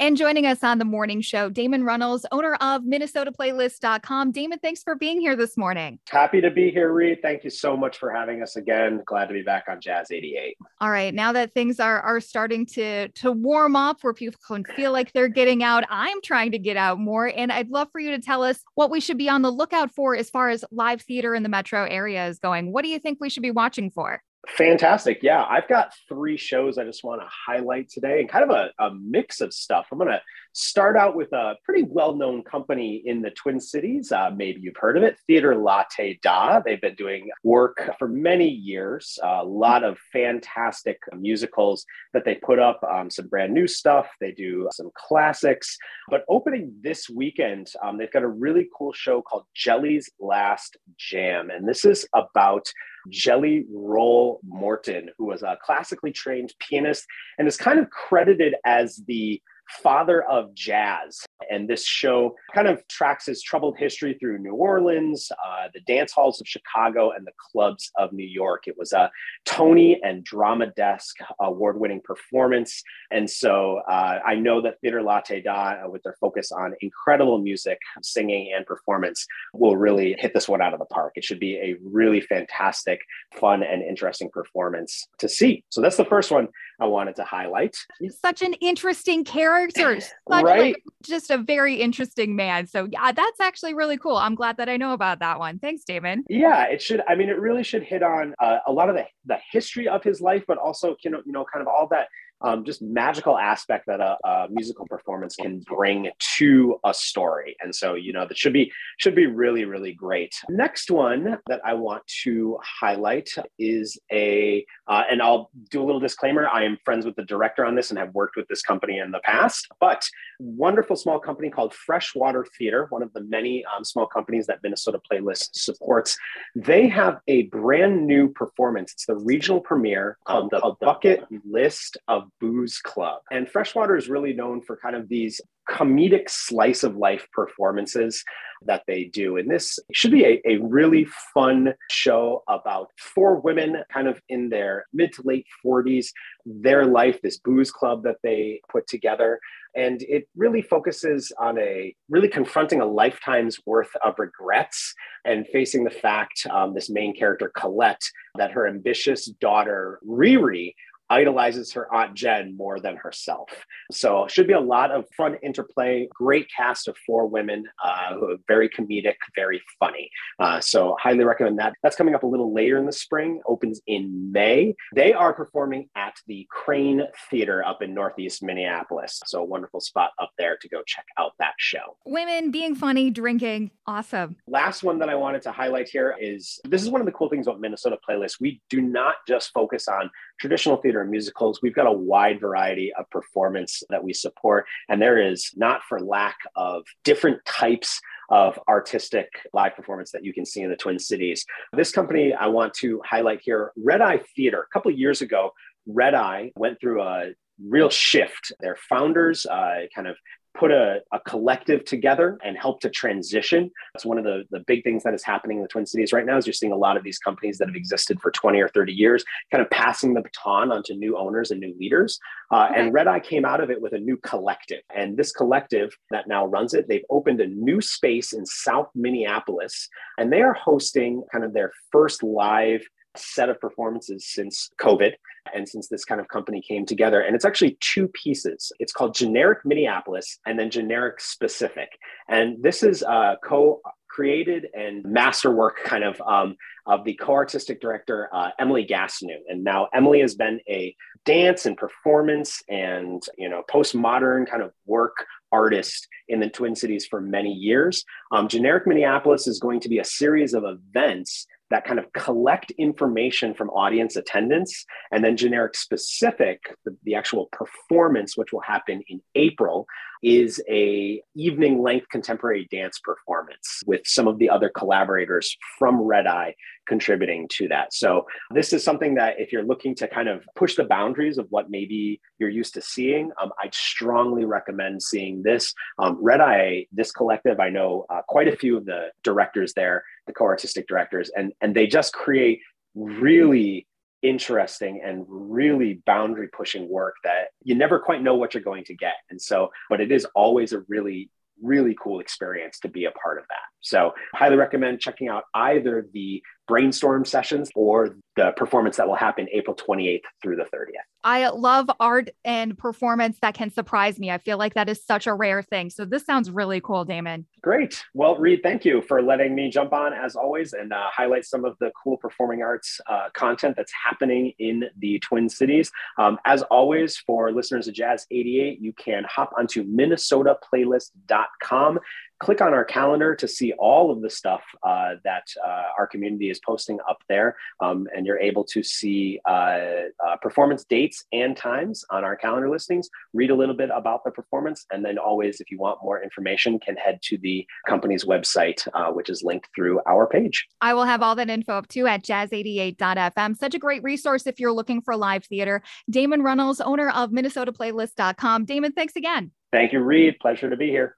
And joining us on the morning show, Damon Runnals, owner of MinnesotaPlaylist.com. Damon, thanks for being here this morning. Happy to be here, Reed. Thank you so much for having us again. Glad to be back on Jazz 88. All right. Now that things are, are starting to, to warm up where people can feel like they're getting out, I'm trying to get out more. And I'd love for you to tell us what we should be on the lookout for as far as live theater in the metro area is going. What do you think we should be watching for? Fantastic. Yeah, I've got three shows I just want to highlight today and kind of a, a mix of stuff. I'm going to start out with a pretty well known company in the Twin Cities. Uh, maybe you've heard of it, Theater Latte Da. They've been doing work for many years, a lot of fantastic musicals that they put up, um, some brand new stuff. They do some classics. But opening this weekend, um, they've got a really cool show called Jelly's Last Jam. And this is about Jelly Roll Morton, who was a classically trained pianist and is kind of credited as the father of jazz. And this show kind of tracks his troubled history through New Orleans, uh, the dance halls of Chicago, and the clubs of New York. It was a Tony and Drama Desk award winning performance. And so uh, I know that Theater Latte Da, uh, with their focus on incredible music, singing, and performance, will really hit this one out of the park. It should be a really fantastic, fun, and interesting performance to see. So that's the first one I wanted to highlight. Such an interesting character, Such right? Like, just a very interesting man. So yeah, that's actually really cool. I'm glad that I know about that one. Thanks, Damon. Yeah, it should. I mean, it really should hit on uh, a lot of the the history of his life, but also you know, you know, kind of all that um, just magical aspect that a, a, musical performance can bring to a story. And so, you know, that should be should be really, really great. Next one that I want to highlight is a, uh, and I'll do a little disclaimer. I am friends with the director on this and have worked with this company in the past, but wonderful small company called Freshwater Theater, one of the many um, small companies that Minnesota Playlist supports. They have a brand new performance. It's the regional premiere called the Bucket List of Booze Club. And Freshwater is really known for kind of these comedic slice of life performances that they do. And this should be a, a really fun show about four women kind of in their mid to late 40s, their life, this booze club that they put together. And it really focuses on a really confronting a lifetime's worth of regrets and facing the fact, um, this main character, Colette, that her ambitious daughter, Riri, idolizes her aunt Jen more than herself. So should be a lot of fun interplay. Great cast of four women uh, who are very comedic, very funny. Uh, so highly recommend that. That's coming up a little later in the spring. Opens in May. They are performing at the Crane Theater up in Northeast Minneapolis. So a wonderful spot up there to go check out that show. Women being funny, drinking, awesome. Last one that I wanted to highlight here is this is one of the cool things about Minnesota Playlist. We do not just focus on traditional theater and musicals, we've got a wide variety of performance that we support. And there is not for lack of different types of artistic live performance that you can see in the Twin Cities. This company I want to highlight here, Red Eye Theater. A couple years ago, Red Eye went through a real shift. Their founders uh, kind of put a, a, collective together and help to transition. That's one of the, the big things that is happening in the Twin Cities right now is you're seeing a lot of these companies that have existed for 20 or 30 years kind of passing the baton onto new owners and new leaders. Uh, okay. And Red Eye came out of it with a new collective. And this collective that now runs it, they've opened a new space in South Minneapolis and they are hosting kind of their first live set of performances since COVID and since this kind of company came together. And it's actually two pieces. It's called Generic Minneapolis and then Generic Specific. And this is uh, co created and masterwork kind of um, of the co-artistic director uh, Emily Gastineau. And now Emily has been a dance and performance and you know postmodern kind of work artist in the Twin Cities for many years. Um, Generic Minneapolis is going to be a series of events that kind of collect information from audience attendance and then generic specific the, the, actual performance which will happen in april is a evening length contemporary dance performance with some of the other collaborators from red eye contributing to that. So this is something that if you're looking to kind of push the boundaries of what maybe you're used to seeing um, i'd strongly recommend seeing this. Um, red eye this collective i know uh, Uh, quite a few of the directors there the co-artistic directors and and they just create really interesting and really boundary pushing work that you never quite know what you're going to get. And so, but it is always a really really cool experience to be a part of that. So, highly recommend checking out either the brainstorm sessions or the performance that will happen April 28th through the 30th. I love art and performance that can surprise me. I feel like that is such a rare thing. So this sounds really cool, Damon. Great. Well, Reed, thank you for letting me jump on as always and uh, highlight some of the cool performing arts uh, content that's happening in the Twin Cities. Um, as always, for listeners of Jazz 88, you can hop onto minnesotaplaylist.com click on our calendar to see all of the stuff uh, that uh, our community is posting up there. Um, and you're able to see uh, uh, performance dates and times on our calendar listings, read a little bit about the performance. And then always, if you want more information, can head to the company's website, uh, which is linked through our page. I will have all that info up too at jazz88.fm. Such a great resource if you're looking for live theater. Damon Runnals, owner of MinnesotaPlaylist.com. Damon, thanks again. Thank you, Reed. Pleasure to be here.